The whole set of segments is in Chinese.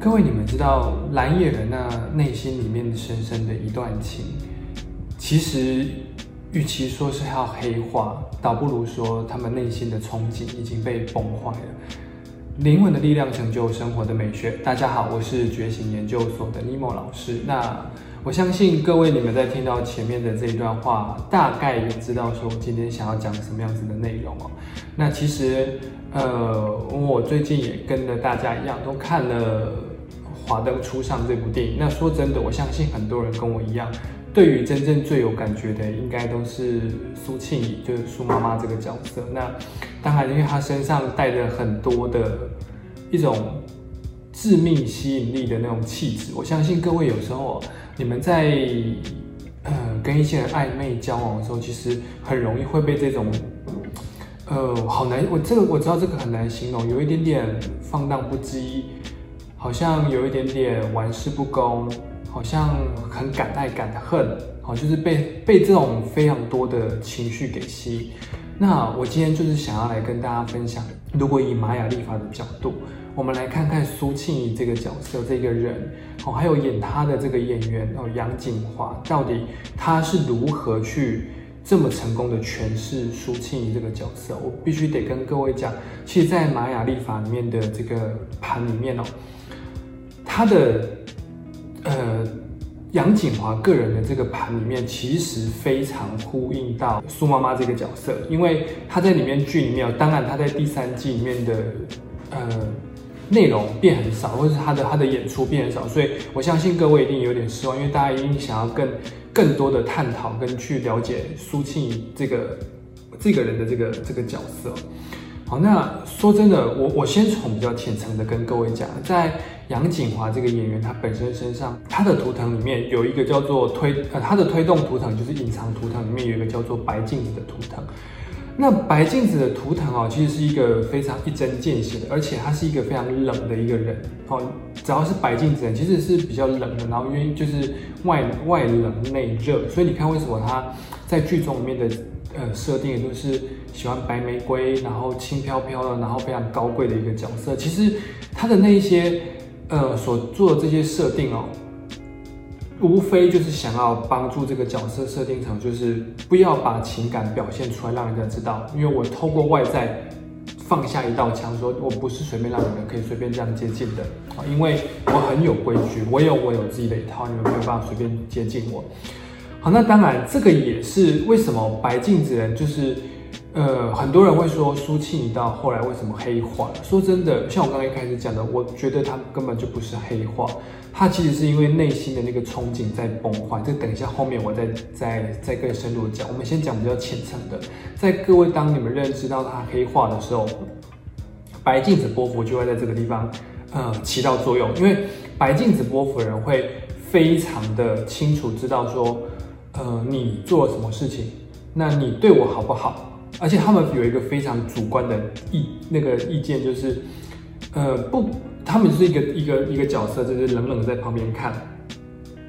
各位，你们知道蓝野人那内心里面深深的一段情，其实与其说是要黑化，倒不如说他们内心的憧憬已经被崩坏了。灵魂的力量成就生活的美学。大家好，我是觉醒研究所的尼莫老师。那我相信各位，你们在听到前面的这一段话，大概也知道说我今天想要讲什么样子的内容哦。那其实，呃，我最近也跟着大家一样，都看了《华灯初上》这部电影。那说真的，我相信很多人跟我一样，对于真正最有感觉的，应该都是苏庆怡，就是苏妈妈这个角色。那当然，因为她身上带着很多的一种致命吸引力的那种气质，我相信各位有时候。你们在呃跟一些人暧昧交往的时候，其实很容易会被这种呃好难，我这个我知道这个很难形容，有一点点放荡不羁，好像有一点点玩世不恭，好像很敢爱敢恨，好就是被被这种非常多的情绪给吸引。那我今天就是想要来跟大家分享，如果以玛雅历法的角度。我们来看看苏庆怡这个角色，这个人哦，还有演他的这个演员哦，杨锦华，到底他是如何去这么成功的诠释苏庆怡这个角色？我必须得跟各位讲，其实，在玛雅历法里面的这个盘里面哦，他的呃杨锦华个人的这个盘里面，其实非常呼应到苏妈妈这个角色，因为他在里面剧里面，当然他在第三季里面的呃。内容变很少，或者是他的他的演出变很少，所以我相信各位一定有点失望，因为大家一定想要更更多的探讨跟去了解苏庆怡这个这个人的这个这个角色。好，那说真的，我我先从比较浅层的跟各位讲，在杨锦华这个演员他本身身上，他的图腾里面有一个叫做推呃他的推动图腾就是隐藏图腾里面有一个叫做白镜子的图腾。那白镜子的图腾哦，其实是一个非常一针见血的，而且他是一个非常冷的一个人哦。只要是白镜子人，其实是比较冷的，然后因为就是外外冷内热，所以你看为什么他在剧中里面的呃设定都是喜欢白玫瑰，然后轻飘飘的，然后非常高贵的一个角色。其实他的那一些呃所做的这些设定哦。无非就是想要帮助这个角色设定成，就是不要把情感表现出来，让人家知道。因为我透过外在放下一道墙，说我不是随便让你们可以随便这样接近的啊，因为我很有规矩，我有我有自己的一套，你们没有办法随便接近我。好，那当然这个也是为什么白镜子人就是。呃，很多人会说苏庆怡到后来为什么黑化？说真的，像我刚刚一开始讲的，我觉得他根本就不是黑化，他其实是因为内心的那个憧憬在崩坏。这等一下后面我再再再更深入的讲。我们先讲比较浅层的，在各位当你们认知到他黑化的时候，白镜子波幅就会在这个地方呃起到作用，因为白镜子波幅的人会非常的清楚知道说，呃，你做了什么事情，那你对我好不好？而且他们有一个非常主观的意那个意见，就是，呃，不，他们是一个一个一个角色，就是冷冷在旁边看，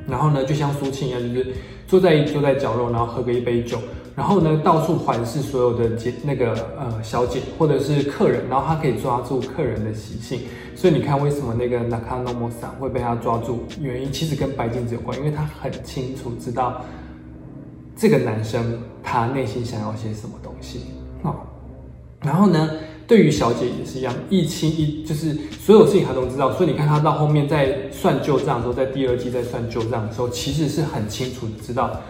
然后呢，就像苏庆一样，就是坐在坐在角落，然后喝个一杯酒，然后呢，到处环视所有的姐那个呃小姐或者是客人，然后他可以抓住客人的习性，所以你看为什么那个 Nakano San 会被他抓住，原因其实跟白镜子有关，因为他很清楚知道。这个男生他内心想要些什么东西哦？然后呢，对于小姐也是一样，一清一就是所有事情他都知道。所以你看他到后面在算旧账的时候，在第二季在算旧账的时候，其实是很清楚的知道。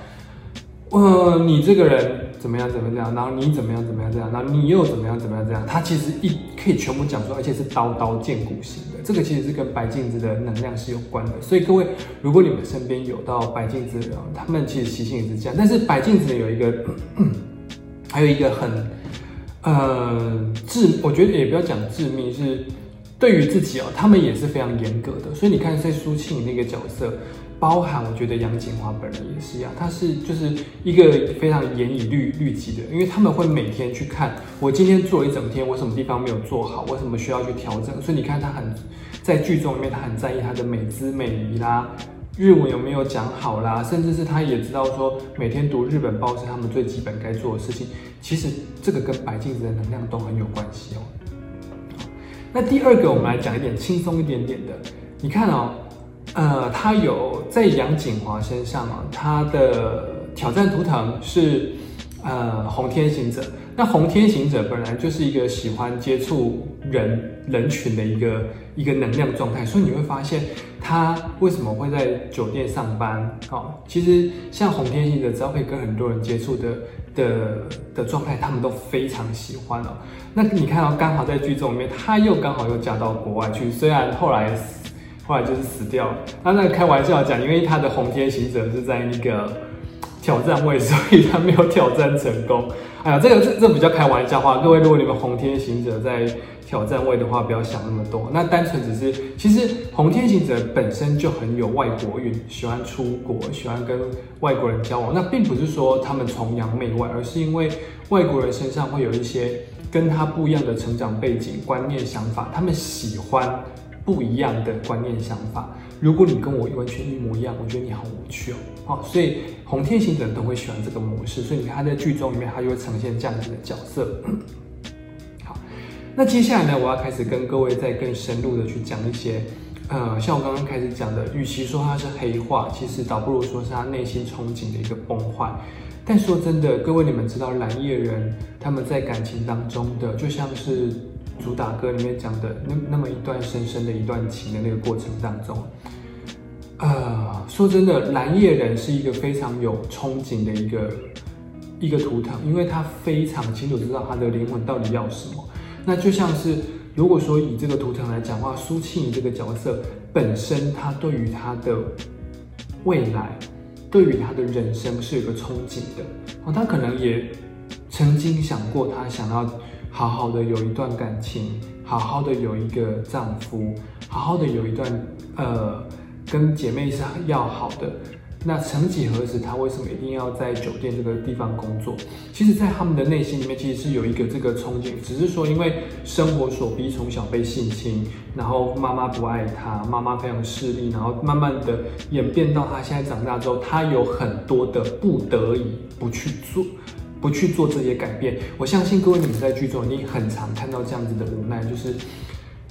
呃，你这个人怎么样怎么样，然后你怎么样怎么样这样，然后你又怎么样怎么样这样，他其实一可以全部讲出来，而且是刀刀见骨型的。这个其实是跟白镜子的能量是有关的。所以各位，如果你们身边有到白镜子的人，他们其实习性也是这样。但是白镜子有一个，还有一个很呃致，我觉得也不要讲致命，是对于自己哦，他们也是非常严格的。所以你看在苏庆那个角色。包含我觉得杨锦华本人也是一样，他是就是一个非常严以律律己的，因为他们会每天去看我今天做了一整天，我什么地方没有做好，我什么需要去调整。所以你看他很在剧中里面，他很在意他的美姿美仪啦，日文有没有讲好啦，甚至是他也知道说每天读日本报是他们最基本该做的事情。其实这个跟白镜子的能量都很有关系哦。那第二个，我们来讲一点轻松一点点的。你看哦，呃，他有在杨景华身上啊，他的挑战图腾是呃红天行者。那红天行者本来就是一个喜欢接触人人群的一个一个能量状态，所以你会发现他为什么会在酒店上班？哦，其实像红天行者，只要可以跟很多人接触的的的状态，他们都非常喜欢哦。那你看到刚好在剧中里面，他又刚好又嫁到国外去，虽然后来后来就是死掉了。那那开玩笑讲，因为他的红天行者是在那个挑战位，所以他没有挑战成功。哎呀，这个这这比较开玩笑话。各位，如果你们红天行者在挑战位的话，不要想那么多。那单纯只是，其实红天行者本身就很有外国运，喜欢出国，喜欢跟外国人交往。那并不是说他们崇洋媚外，而是因为外国人身上会有一些跟他不一样的成长背景、观念、想法，他们喜欢不一样的观念、想法。如果你跟我完全一模一样，我觉得你好无趣哦。好，所以红天行者都会喜欢这个模式。所以你看他在剧中里面，他就会呈现这样子的角色。好，那接下来呢，我要开始跟各位再更深入的去讲一些，呃，像我刚刚开始讲的，与其说他是黑化，其实倒不如说是他内心憧憬的一个崩坏。但说真的，各位你们知道蓝叶人他们在感情当中的，就像是。主打歌里面讲的那那么一段深深的一段情的那个过程当中，呃，说真的，蓝叶人是一个非常有憧憬的一个一个图腾，因为他非常清楚知道他的灵魂到底要什么。那就像是如果说以这个图腾来讲话，苏庆这个角色本身，他对于他的未来，对于他的人生是有个憧憬的哦，他可能也曾经想过，他想要。好好的有一段感情，好好的有一个丈夫，好好的有一段呃跟姐妹是要好的。那曾几何时，他为什么一定要在酒店这个地方工作？其实，在他们的内心里面，其实是有一个这个憧憬，只是说因为生活所逼，从小被性侵，然后妈妈不爱他，妈妈非常势利，然后慢慢的演变到他现在长大之后，他有很多的不得已不去做。不去做这些改变，我相信各位你们在剧中你很常看到这样子的无奈，就是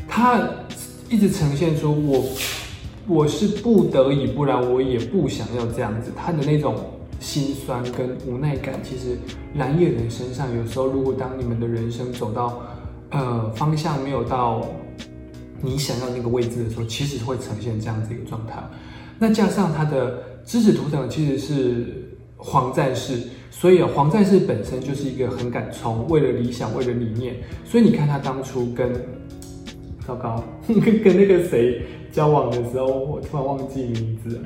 他一直呈现出我我是不得已，不然我也不想要这样子。他的那种心酸跟无奈感，其实蓝叶人身上有时候，如果当你们的人生走到呃方向没有到你想要那个位置的时候，其实会呈现这样子一个状态。那加上他的知识图腾其实是黄战士。所以啊，黄战士本身就是一个很敢冲，为了理想，为了理念。所以你看他当初跟糟糕，跟那个谁交往的时候，我突然忘记名字了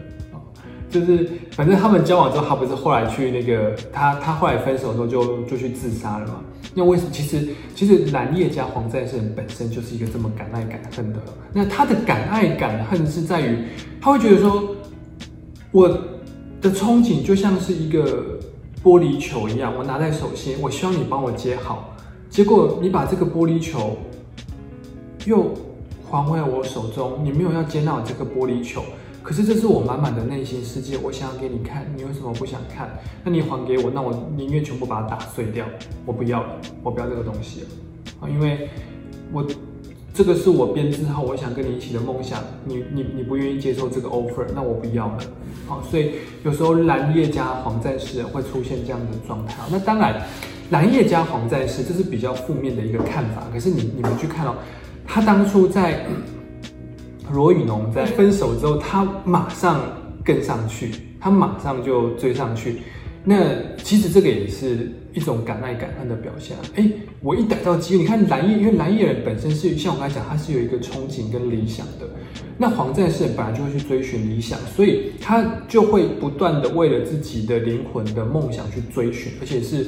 就是反正他们交往之后，他不是后来去那个他他后来分手之后就就去自杀了嘛？那为什么？其实其实蓝叶加黄战士本身就是一个这么敢爱敢恨的。那他的敢爱敢恨是在于，他会觉得说，我的憧憬就像是一个。玻璃球一样，我拿在手心，我希望你帮我接好。结果你把这个玻璃球又还回我手中，你没有要接纳我这个玻璃球。可是这是我满满的内心世界，我想要给你看，你为什么不想看？那你还给我，那我宁愿全部把它打碎掉，我不要了，我不要这个东西了啊！因为我这个是我编织好，我想跟你一起的梦想，你你你不愿意接受这个 offer，那我不要了。好，所以有时候蓝叶加黄战士会出现这样的状态。那当然，蓝叶加黄战士这是比较负面的一个看法。可是你你们去看哦，他当初在 罗宇农在分手之后，他马上跟上去，他马上就追上去。那其实这个也是一种敢爱敢恨的表现。哎，我一逮到机会，你看蓝叶，因为蓝叶人本身是像我刚才讲，他是有一个憧憬跟理想的。那黄战士本来就会去追寻理想，所以他就会不断的为了自己的灵魂的梦想去追寻，而且是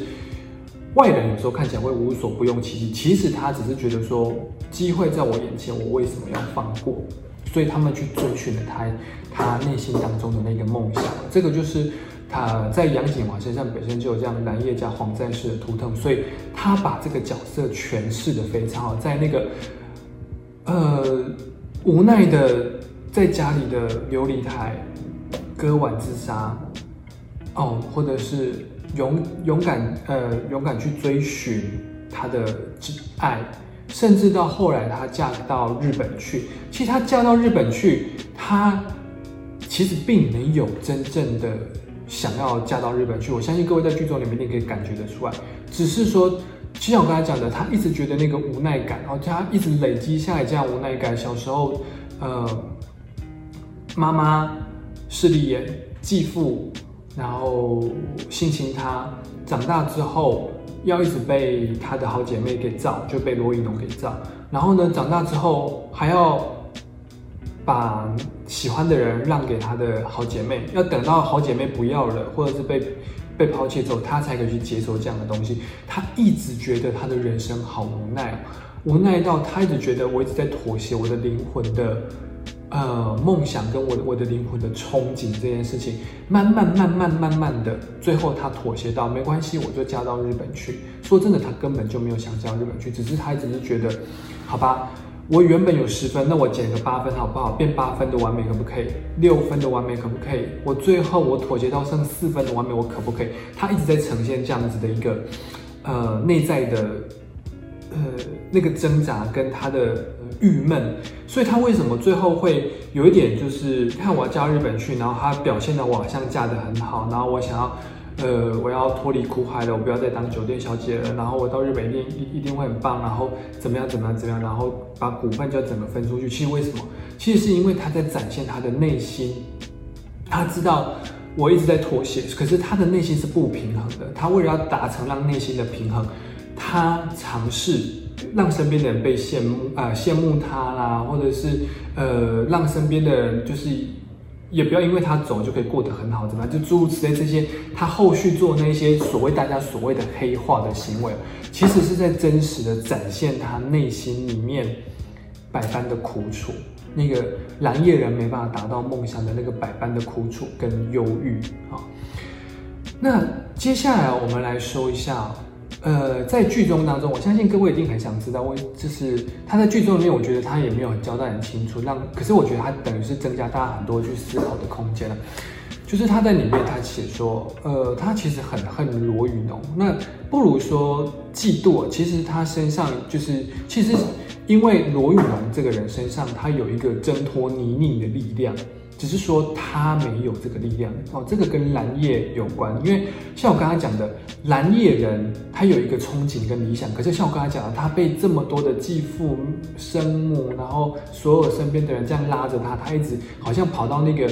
外人有时候看起来会无所不用其极，其实他只是觉得说机会在我眼前，我为什么要放过？所以他们去追寻了他他内心当中的那个梦想，这个就是他在杨景华身上本身就有这样蓝叶加黄战士的图腾，所以他把这个角色诠释的非常好，在那个呃。无奈的在家里的琉璃台割腕自杀，哦，或者是勇勇敢呃勇敢去追寻他的挚爱，甚至到后来她嫁到日本去。其实她嫁到日本去，她其实并没有真正的想要嫁到日本去。我相信各位在剧中里面一定可以感觉得出来，只是说，就像我刚才讲的，她一直觉得那个无奈感，然后她一直累积下来这样无奈感。小时候，呃，妈妈势利眼，继父。然后性侵她，长大之后要一直被她的好姐妹给造，就被罗以农给造。然后呢，长大之后还要把喜欢的人让给她的好姐妹，要等到好姐妹不要了，或者是被被抛弃之后，她才可以去接受这样的东西。她一直觉得她的人生好无奈，无奈到她一直觉得我一直在妥协我的灵魂的。呃，梦想跟我我的灵魂的憧憬这件事情，慢慢慢慢慢慢的，最后他妥协到没关系，我就嫁到日本去。说真的，他根本就没有想嫁到日本去，只是他只是觉得，好吧，我原本有十分，那我减个八分好不好？变八分的完美可不可以？六分的完美可不可以？我最后我妥协到剩四分的完美，我可不可以？他一直在呈现这样子的一个呃内在的。呃，那个挣扎跟他的郁闷，所以他为什么最后会有一点就是看我要嫁日本去，然后他表现的我好像嫁得很好，然后我想要，呃，我要脱离苦海了，我不要再当酒店小姐了，然后我到日本一定一一定会很棒，然后怎么样怎么样怎么样，然后把股份就要整个分出去。其实为什么？其实是因为他在展现他的内心，他知道我一直在妥协，可是他的内心是不平衡的，他为了要达成让内心的平衡。他尝试让身边的人被羡慕啊，羡慕他啦，或者是呃，让身边的人就是也不要因为他走就可以过得很好，怎么样？就诸如此类这些，他后续做那些所谓大家所谓的黑化的行为，其实是在真实的展现他内心里面百般的苦楚，那个蓝叶人没办法达到梦想的那个百般的苦楚跟忧郁啊。那接下来我们来说一下。呃，在剧中当中，我相信各位一定很想知道，为就是他在剧中里面，我觉得他也没有交代很清楚。让可是我觉得他等于是增加大家很多去思考的空间了。就是他在里面他写说，呃，他其实很恨罗宇农，那不如说嫉妒。其实他身上就是其实因为罗宇农这个人身上，他有一个挣脱泥泞的力量。只是说他没有这个力量哦，这个跟蓝叶有关，因为像我刚才讲的，蓝叶人他有一个憧憬跟理想，可是像我刚才讲的，他被这么多的继父、生母，然后所有身边的人这样拉着他，他一直好像跑到那个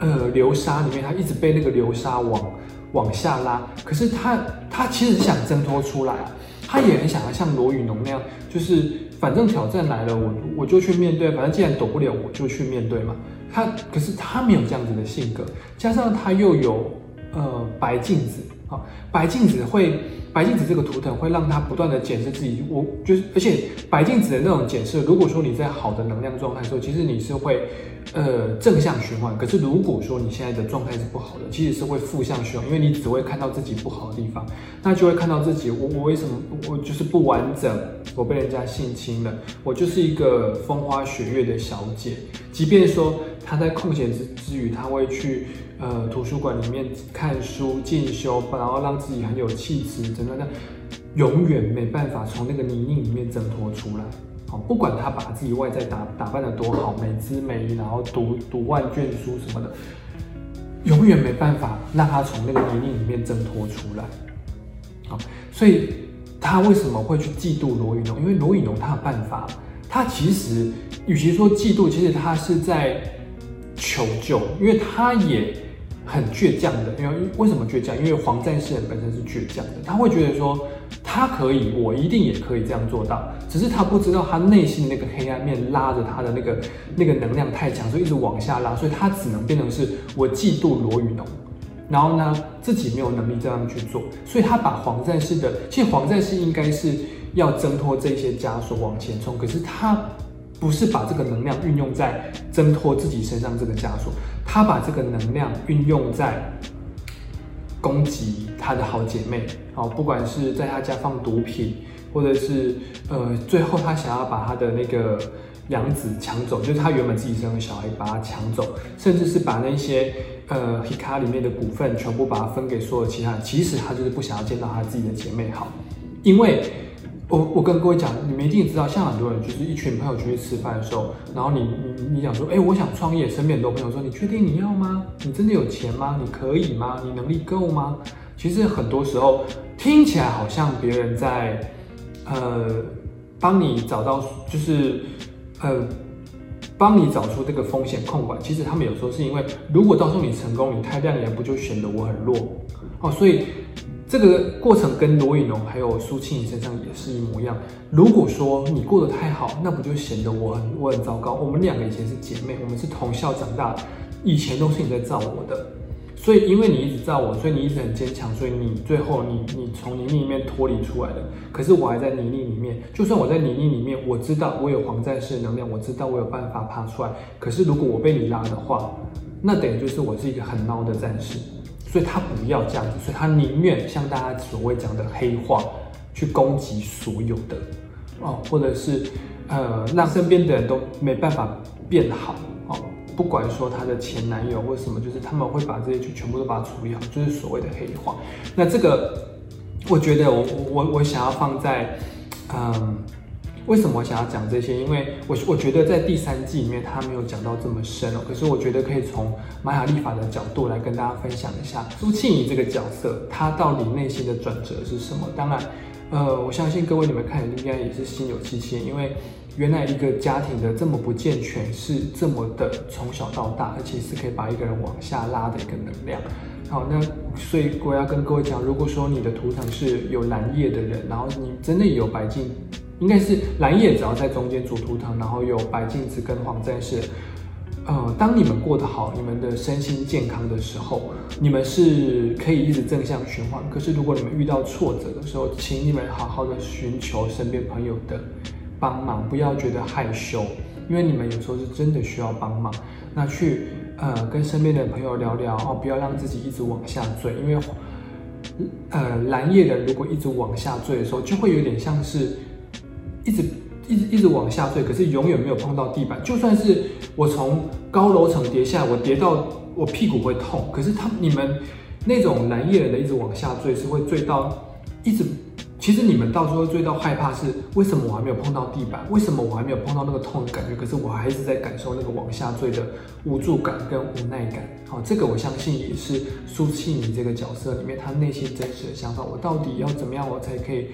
呃流沙里面，他一直被那个流沙往往下拉，可是他他其实想挣脱出来啊，他也很想要像罗宇农那样，就是反正挑战来了，我我就去面对，反正既然躲不了，我就去面对嘛。他可是他没有这样子的性格，加上他又有呃白镜子。好，白镜子会白镜子这个图腾会让他不断的检视自己，我就是而且白镜子的那种检视，如果说你在好的能量状态的时候，其实你是会呃正向循环，可是如果说你现在的状态是不好的，其实是会负向循环，因为你只会看到自己不好的地方，那就会看到自己我我为什么我就是不完整，我被人家性侵了，我就是一个风花雪月的小姐，即便说。他在空闲之之余，他会去呃图书馆里面看书进修，然后让自己很有气质，怎么样？永远没办法从那个泥泞里面挣脱出来。好，不管他把自己外在打打扮的多好，美姿美仪，然后读读万卷书什么的，永远没办法让他从那个泥泞里面挣脱出来。好，所以他为什么会去嫉妒罗宇农？因为罗宇农他有办法，他其实与其说嫉妒，其实他是在。求救，因为他也很倔强的。因为为什么倔强？因为黄战士本身是倔强的，他会觉得说他可以，我一定也可以这样做到。只是他不知道他内心那个黑暗面拉着他的那个那个能量太强，所以一直往下拉，所以他只能变成是我嫉妒罗宇农，然后呢自己没有能力这样去做，所以他把黄战士的，其实黄战士应该是要挣脱这些枷锁往前冲，可是他。不是把这个能量运用在挣脱自己身上这个枷锁，他把这个能量运用在攻击他的好姐妹，哦，不管是在他家放毒品，或者是呃，最后他想要把他的那个养子抢走，就是他原本自己生的小孩把他抢走，甚至是把那些呃黑卡里面的股份全部把它分给所有其他人，其实他就是不想要见到他自己的姐妹好，因为。我我跟各位讲，你们一定知道，像很多人就是一群朋友出去吃饭的时候，然后你你你讲说，哎，我想创业，身边很多朋友说，你确定你要吗？你真的有钱吗？你可以吗？你能力够吗？其实很多时候听起来好像别人在呃帮你找到，就是呃帮你找出这个风险控管。其实他们有时候是因为，如果到时候你成功，你太亮眼，不就显得我很弱哦？所以。这个过程跟罗宇农还有苏庆怡身上也是一模一样。如果说你过得太好，那不就显得我很我很糟糕？我们两个以前是姐妹，我们是同校长大，以前都是你在造我的，所以因为你一直造我，所以你一直很坚强，所以你最后你你从泥泞里面脱离出来了。可是我还在泥泞里面，就算我在泥泞里面，我知道我有黄战士的能量，我知道我有办法爬出来。可是如果我被你拉的话，那等于就是我是一个很孬的战士。所以他不要这样子，所以他宁愿像大家所谓讲的黑化，去攻击所有的哦，或者是呃让身边的人都没办法变好哦，不管说他的前男友或什么，就是他们会把这些去全部都把它处理好，就是所谓的黑化。那这个我觉得我我我想要放在嗯。为什么我想要讲这些？因为我我觉得在第三季里面他没有讲到这么深哦。可是我觉得可以从玛雅历法的角度来跟大家分享一下苏庆怡这个角色，她到底内心的转折是什么？当然，呃，我相信各位你们看应该也是心有戚戚，因为原来一个家庭的这么不健全，是这么的从小到大，而且是可以把一个人往下拉的一个能量。好，那所以我要跟各位讲，如果说你的图腾是有蓝叶的人，然后你真的有白净。应该是蓝叶，只要在中间主图腾，然后有白镜子跟黄战士。呃，当你们过得好，你们的身心健康的时候，你们是可以一直正向循环。可是如果你们遇到挫折的时候，请你们好好的寻求身边朋友的帮忙，不要觉得害羞，因为你们有时候是真的需要帮忙。那去呃跟身边的朋友聊聊哦，不要让自己一直往下坠，因为呃蓝叶的如果一直往下坠的时候，就会有点像是。一直一直一直往下坠，可是永远没有碰到地板。就算是我从高楼层跌下来，我跌到我屁股会痛。可是他你们那种蓝叶人的一直往下坠，是会坠到一直。其实你们到时候坠到害怕是为什么我还没有碰到地板？为什么我还没有碰到那个痛的感觉？可是我还是在感受那个往下坠的无助感跟无奈感。好，这个我相信也是苏庆怡这个角色里面他内心真实的想法。我到底要怎么样，我才可以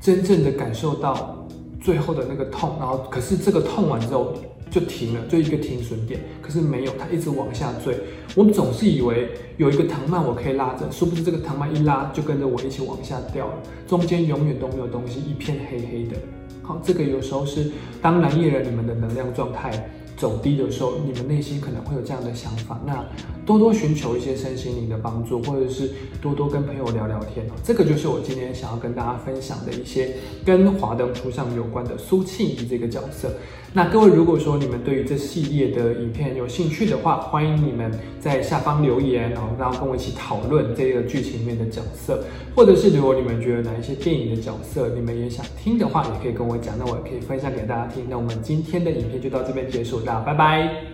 真正的感受到？最后的那个痛，然后可是这个痛完之后就停了，就一个停损点。可是没有，它一直往下坠。我总是以为有一个藤蔓我可以拉着，殊不知这个藤蔓一拉就跟着我一起往下掉了，中间永远都没有东西，一片黑黑的。好，这个有时候是当蓝叶人你们的能量状态。走低的时候，你们内心可能会有这样的想法。那多多寻求一些身心灵的帮助，或者是多多跟朋友聊聊天。这个就是我今天想要跟大家分享的一些跟华灯初上有关的苏庆仪这个角色。那各位，如果说你们对于这系列的影片有兴趣的话，欢迎你们在下方留言，然后然后跟我一起讨论这个剧情里面的角色，或者是如果你们觉得哪一些电影的角色你们也想听的话，也可以跟我我讲，那我也可以分享给大家听。那我们今天的影片就到这边结束，大家拜拜。